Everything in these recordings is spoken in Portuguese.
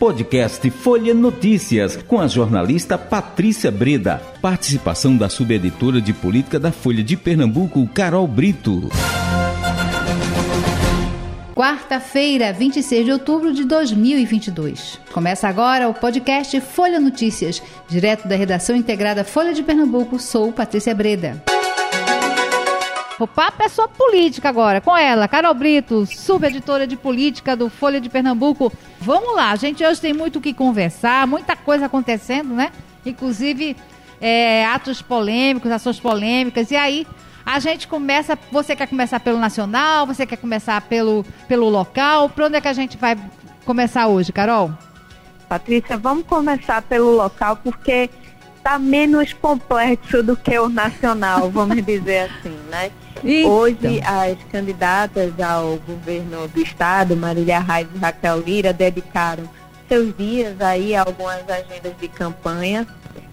Podcast Folha Notícias, com a jornalista Patrícia Breda. Participação da subeditora de política da Folha de Pernambuco, Carol Brito. Quarta-feira, 26 de outubro de 2022. Começa agora o podcast Folha Notícias, direto da redação integrada Folha de Pernambuco. Sou Patrícia Breda. O papo é só política agora, com ela, Carol Brito, subeditora de política do Folha de Pernambuco. Vamos lá, gente hoje tem muito o que conversar, muita coisa acontecendo, né? Inclusive é, atos polêmicos, ações polêmicas, e aí a gente começa. Você quer começar pelo nacional? Você quer começar pelo, pelo local? Para onde é que a gente vai começar hoje, Carol? Patrícia, vamos começar pelo local porque está menos complexo do que o nacional, vamos dizer assim, né? Hoje, as candidatas ao governo do estado, Marília Reis e Raquel Lira, dedicaram seus dias aí a algumas agendas de campanha.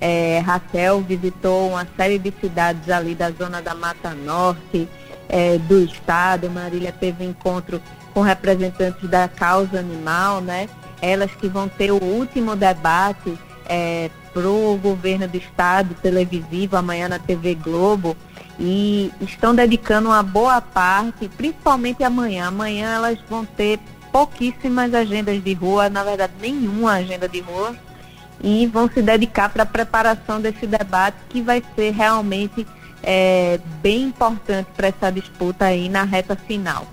É, Raquel visitou uma série de cidades ali da zona da Mata Norte é, do estado. Marília teve encontro com representantes da causa animal, né? Elas que vão ter o último debate é, para o governo do estado televisivo amanhã na TV Globo e estão dedicando uma boa parte, principalmente amanhã. Amanhã elas vão ter pouquíssimas agendas de rua, na verdade nenhuma agenda de rua, e vão se dedicar para a preparação desse debate que vai ser realmente é, bem importante para essa disputa aí na reta final.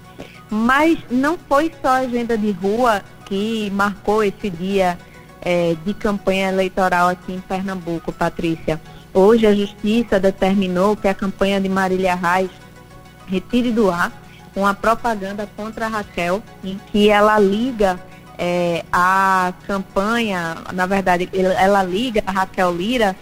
Mas não foi só a agenda de rua que marcou esse dia é, de campanha eleitoral aqui em Pernambuco, Patrícia. Hoje a Justiça determinou que a campanha de Marília Reis retire do ar uma propaganda contra a Raquel, em que ela liga é, a campanha, na verdade, ela liga a Raquel Lira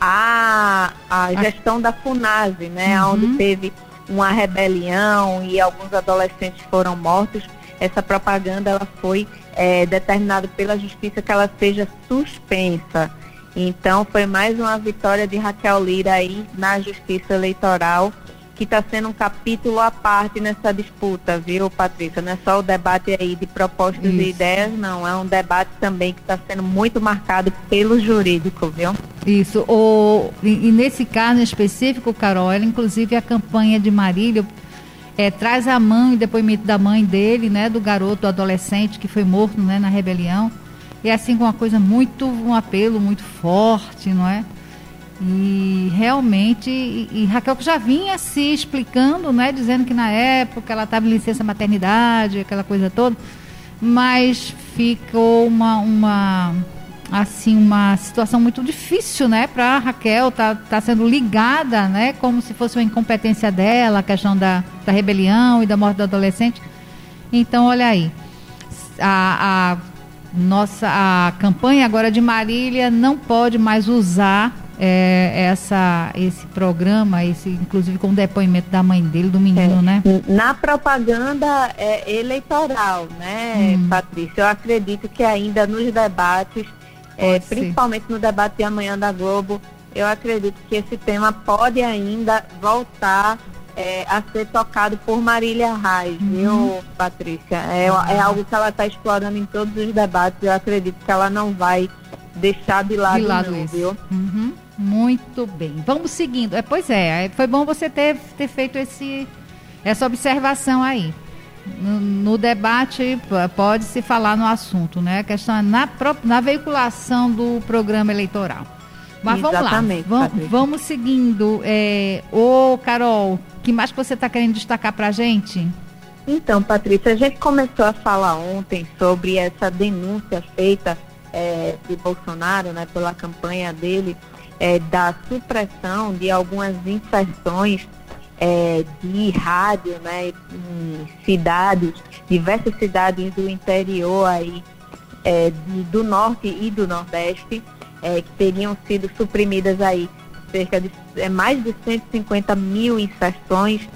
à, à gestão da FUNASE, né, uhum. onde teve uma rebelião e alguns adolescentes foram mortos. Essa propaganda ela foi é, determinada pela justiça que ela seja suspensa. Então foi mais uma vitória de Raquel Lira aí na Justiça Eleitoral, que está sendo um capítulo à parte nessa disputa, viu, Patrícia? Não é só o debate aí de propostas Isso. e ideias, não. É um debate também que está sendo muito marcado pelo jurídico, viu? Isso. O, e, e nesse caso específico, Carol, ela, inclusive a campanha de Marília é, traz a mãe, depoimento da mãe dele, né, do garoto, do adolescente que foi morto né, na rebelião. É assim com uma coisa muito, um apelo muito forte, não é? E realmente, e, e Raquel que já vinha se explicando, né, dizendo que na época ela estava em licença maternidade, aquela coisa toda, mas ficou uma, uma assim uma situação muito difícil, né, para Raquel tá, tá sendo ligada, né, como se fosse uma incompetência dela, a questão da, da rebelião e da morte do adolescente. Então, olha aí, a, a nossa a campanha agora de Marília não pode mais usar é, essa, esse programa, esse, inclusive com o depoimento da mãe dele, do menino, é, né? Na propaganda é, eleitoral, né, hum. Patrícia? Eu acredito que ainda nos debates, é, principalmente no debate de amanhã da Globo, eu acredito que esse tema pode ainda voltar é, a ser tocado por Marília Reis, uhum. viu, Patrícia? É, uhum. é algo que ela está explorando em todos os debates. Eu acredito que ela não vai deixar de lado, de lado não, viu? Uhum. Muito bem. Vamos seguindo. É, pois é, é, foi bom você ter, ter feito esse, essa observação aí. No, no debate pode se falar no assunto, né? A questão é na, na veiculação do programa eleitoral. Mas Exatamente, vamos lá, vamos, vamos seguindo. É, ô, Carol, que mais que você está querendo destacar para a gente? Então, Patrícia, a gente começou a falar ontem sobre essa denúncia feita é, de Bolsonaro, né, pela campanha dele, é, da supressão de algumas inserções é, de rádio, né, em cidades, diversas cidades do interior aí, é, de, do norte e do nordeste, é, que teriam sido suprimidas aí cerca de é, mais de 150 mil inserções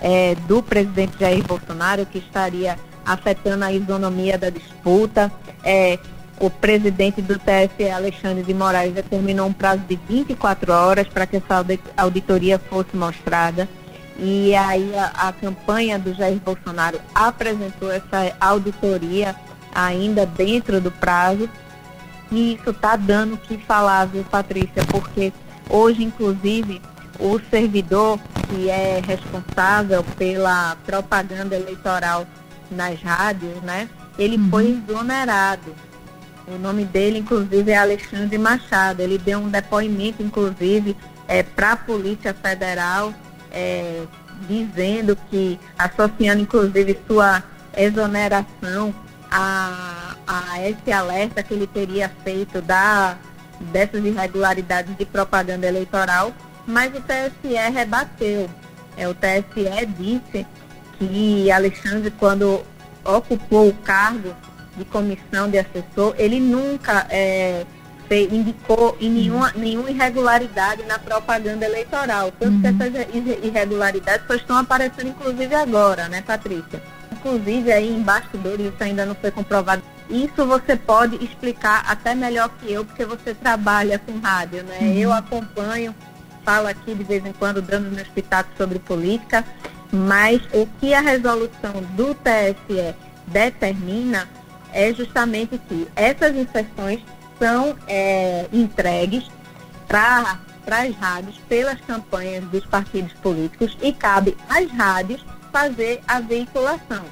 é, do presidente Jair Bolsonaro, que estaria afetando a isonomia da disputa. É, o presidente do TSE, Alexandre de Moraes, determinou um prazo de 24 horas para que essa auditoria fosse mostrada. E aí a, a campanha do Jair Bolsonaro apresentou essa auditoria ainda dentro do prazo. E isso está dando o que falar, viu, Patrícia? Porque hoje, inclusive, o servidor que é responsável pela propaganda eleitoral nas rádios, né? Ele uhum. foi exonerado. O nome dele, inclusive, é Alexandre Machado. Ele deu um depoimento, inclusive, é, para a Polícia Federal, é, dizendo que, associando, inclusive, sua exoneração a, a esse alerta que ele teria feito da, dessas irregularidades de propaganda eleitoral, mas o TSE rebateu. É, o TSE disse que Alexandre, quando ocupou o cargo de comissão de assessor, ele nunca é, indicou em nenhuma, nenhuma irregularidade na propaganda eleitoral. Tanto uhum. que essas irregularidades só estão aparecendo, inclusive, agora, né, Patrícia? Inclusive, aí em bastidores, isso ainda não foi comprovado. Isso você pode explicar até melhor que eu, porque você trabalha com rádio, né? Uhum. Eu acompanho, falo aqui de vez em quando, dando meus pitacos sobre política, mas o que a resolução do TSE determina é justamente que essas inserções são é, entregues para as rádios pelas campanhas dos partidos políticos e cabe às rádios fazer a veiculação.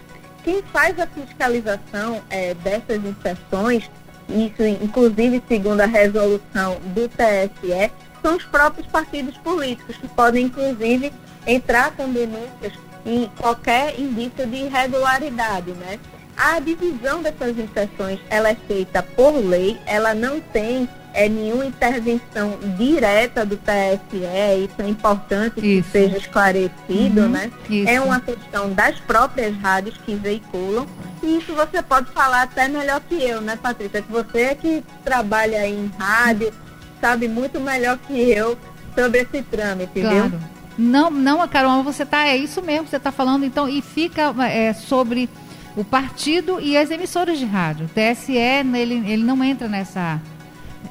Quem faz a fiscalização é, dessas inserções, isso inclusive segundo a resolução do TSE, são os próprios partidos políticos, que podem inclusive entrar com denúncias em qualquer indício de irregularidade, né? A divisão dessas inserções, ela é feita por lei, ela não tem é, nenhuma intervenção direta do TSE, isso é importante isso. que seja esclarecido, uhum, né? Isso. É uma questão das próprias rádios que veiculam, e isso você pode falar até melhor que eu, né, Patrícia? Que você é que trabalha em rádio, sabe muito melhor que eu sobre esse trâmite, claro. viu? Não, não, Carol, você tá, é isso mesmo, você está falando, então, e fica é, sobre o partido e as emissoras de rádio. O TSE, ele, ele não entra nessa,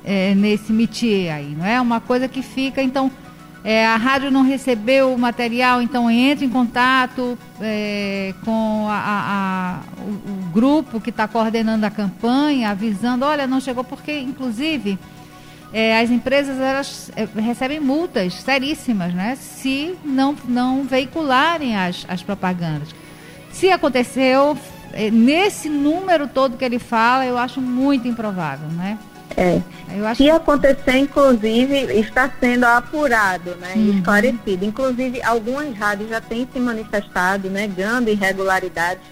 é, nesse métier aí, não é? Uma coisa que fica, então, é, a rádio não recebeu o material, então entra em contato é, com a, a, o, o, grupo que está coordenando a campanha, avisando, olha, não chegou, porque, inclusive, é, as empresas elas é, recebem multas seríssimas, né? Se não, não veicularem as, as propagandas. Se aconteceu, é, nesse número todo que ele fala, eu acho muito improvável, né? É. Se acontecer, inclusive, está sendo apurado, né? Uhum. Esclarecido. Inclusive, algumas rádios já têm se manifestado, negando irregularidades.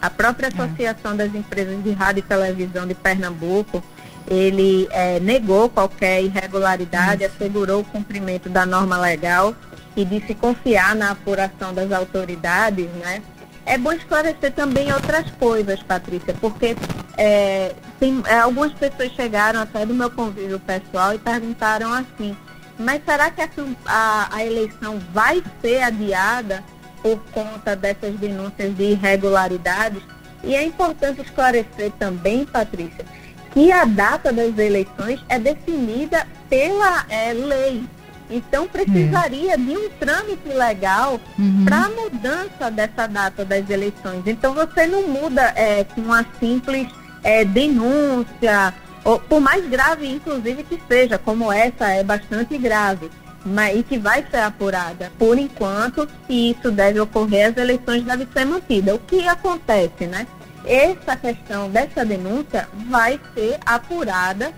A própria é. Associação é. das Empresas de Rádio e Televisão de Pernambuco, ele é, negou qualquer irregularidade, uhum. assegurou o cumprimento da norma legal e disse confiar na apuração das autoridades, né? É bom esclarecer também outras coisas, Patrícia, porque é, tem, é, algumas pessoas chegaram até do meu convívio pessoal e perguntaram assim, mas será que a, a, a eleição vai ser adiada por conta dessas denúncias de irregularidades? E é importante esclarecer também, Patrícia, que a data das eleições é definida pela é, lei. Então precisaria é. de um trâmite legal uhum. para a mudança dessa data das eleições. Então você não muda é, com uma simples é, denúncia, ou, por mais grave inclusive que seja, como essa é bastante grave, mas, e que vai ser apurada. Por enquanto, se isso deve ocorrer, as eleições devem ser mantidas. O que acontece, né? Essa questão dessa denúncia vai ser apurada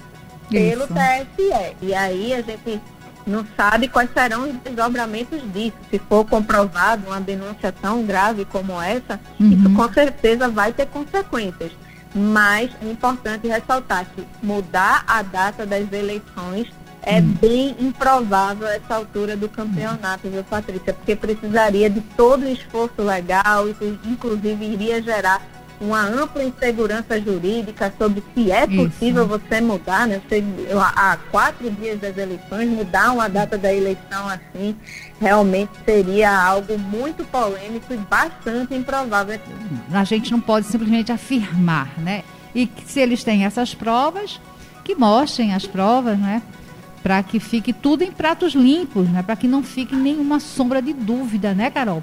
pelo isso. TSE. E aí a gente não sabe quais serão os desdobramentos disso. Se for comprovado uma denúncia tão grave como essa, uhum. isso com certeza vai ter consequências. Mas é importante ressaltar que mudar a data das eleições é uhum. bem improvável a essa altura do campeonato, viu, Patrícia? Porque precisaria de todo o esforço legal, isso inclusive iria gerar uma ampla insegurança jurídica sobre se é possível Isso. você mudar, né? Você, há quatro dias das eleições, mudar uma data da eleição assim, realmente seria algo muito polêmico e bastante improvável. A gente não pode simplesmente afirmar, né? E se eles têm essas provas, que mostrem as provas, né? Para que fique tudo em pratos limpos, né? Para que não fique nenhuma sombra de dúvida, né, Carol?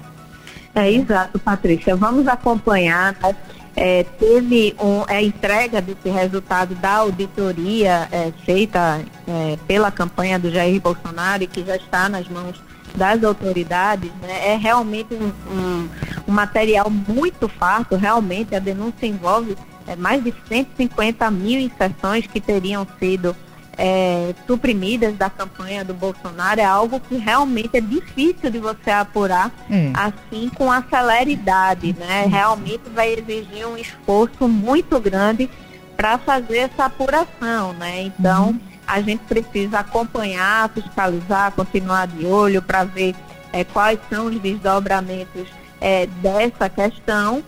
É exato, Patrícia. Vamos acompanhar. Né? É, teve um, a entrega desse resultado da auditoria é, feita é, pela campanha do Jair Bolsonaro e que já está nas mãos das autoridades, né, é realmente um, um, um, material muito farto, realmente a denúncia envolve é, mais de 150 mil inserções que teriam sido é, suprimidas da campanha do Bolsonaro é algo que realmente é difícil de você apurar é. assim com a celeridade, né? Realmente vai exigir um esforço muito grande para fazer essa apuração, né? Então uhum. a gente precisa acompanhar, fiscalizar, continuar de olho para ver é, quais são os desdobramentos é, dessa questão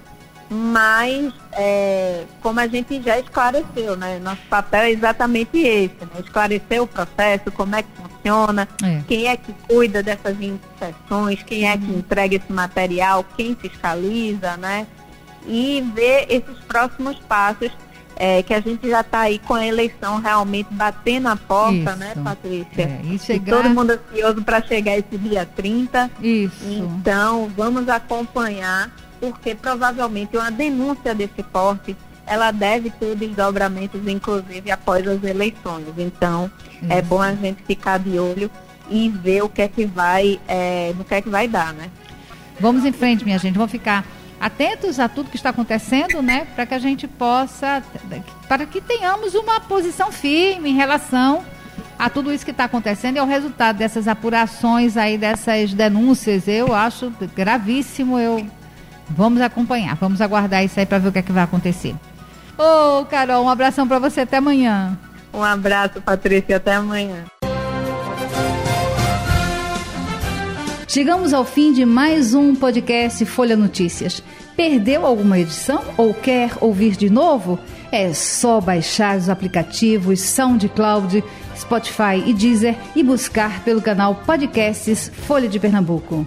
mas é, como a gente já esclareceu, né? Nosso papel é exatamente esse, né? esclarecer o processo, como é que funciona, é. quem é que cuida dessas inserções, quem é que uhum. entrega esse material, quem fiscaliza, né? E ver esses próximos passos é, que a gente já está aí com a eleição realmente batendo a porta, né, Isso. né, Patrícia? É, chegar... e todo mundo ansioso para chegar esse dia 30. Isso. Então, vamos acompanhar porque provavelmente uma denúncia desse porte ela deve ter desdobramentos, inclusive após as eleições. Então, é Isso. é bom a gente ficar de olho e ver o que é que vai, é, no que é que vai dar, né? Vamos em frente, minha gente. Vamos ficar atentos a tudo que está acontecendo, né? Para que a gente possa, para que tenhamos uma posição firme em relação a tudo isso que está acontecendo e ao resultado dessas apurações aí, dessas denúncias. Eu acho gravíssimo. Eu Vamos acompanhar, vamos aguardar isso aí para ver o que é que vai acontecer. Ô, oh, Carol, um abração para você até amanhã. Um abraço, Patrícia, até amanhã. Chegamos ao fim de mais um podcast Folha Notícias. Perdeu alguma edição ou quer ouvir de novo? É só baixar os aplicativos SoundCloud, Spotify e Deezer e buscar pelo canal Podcasts Folha de Pernambuco.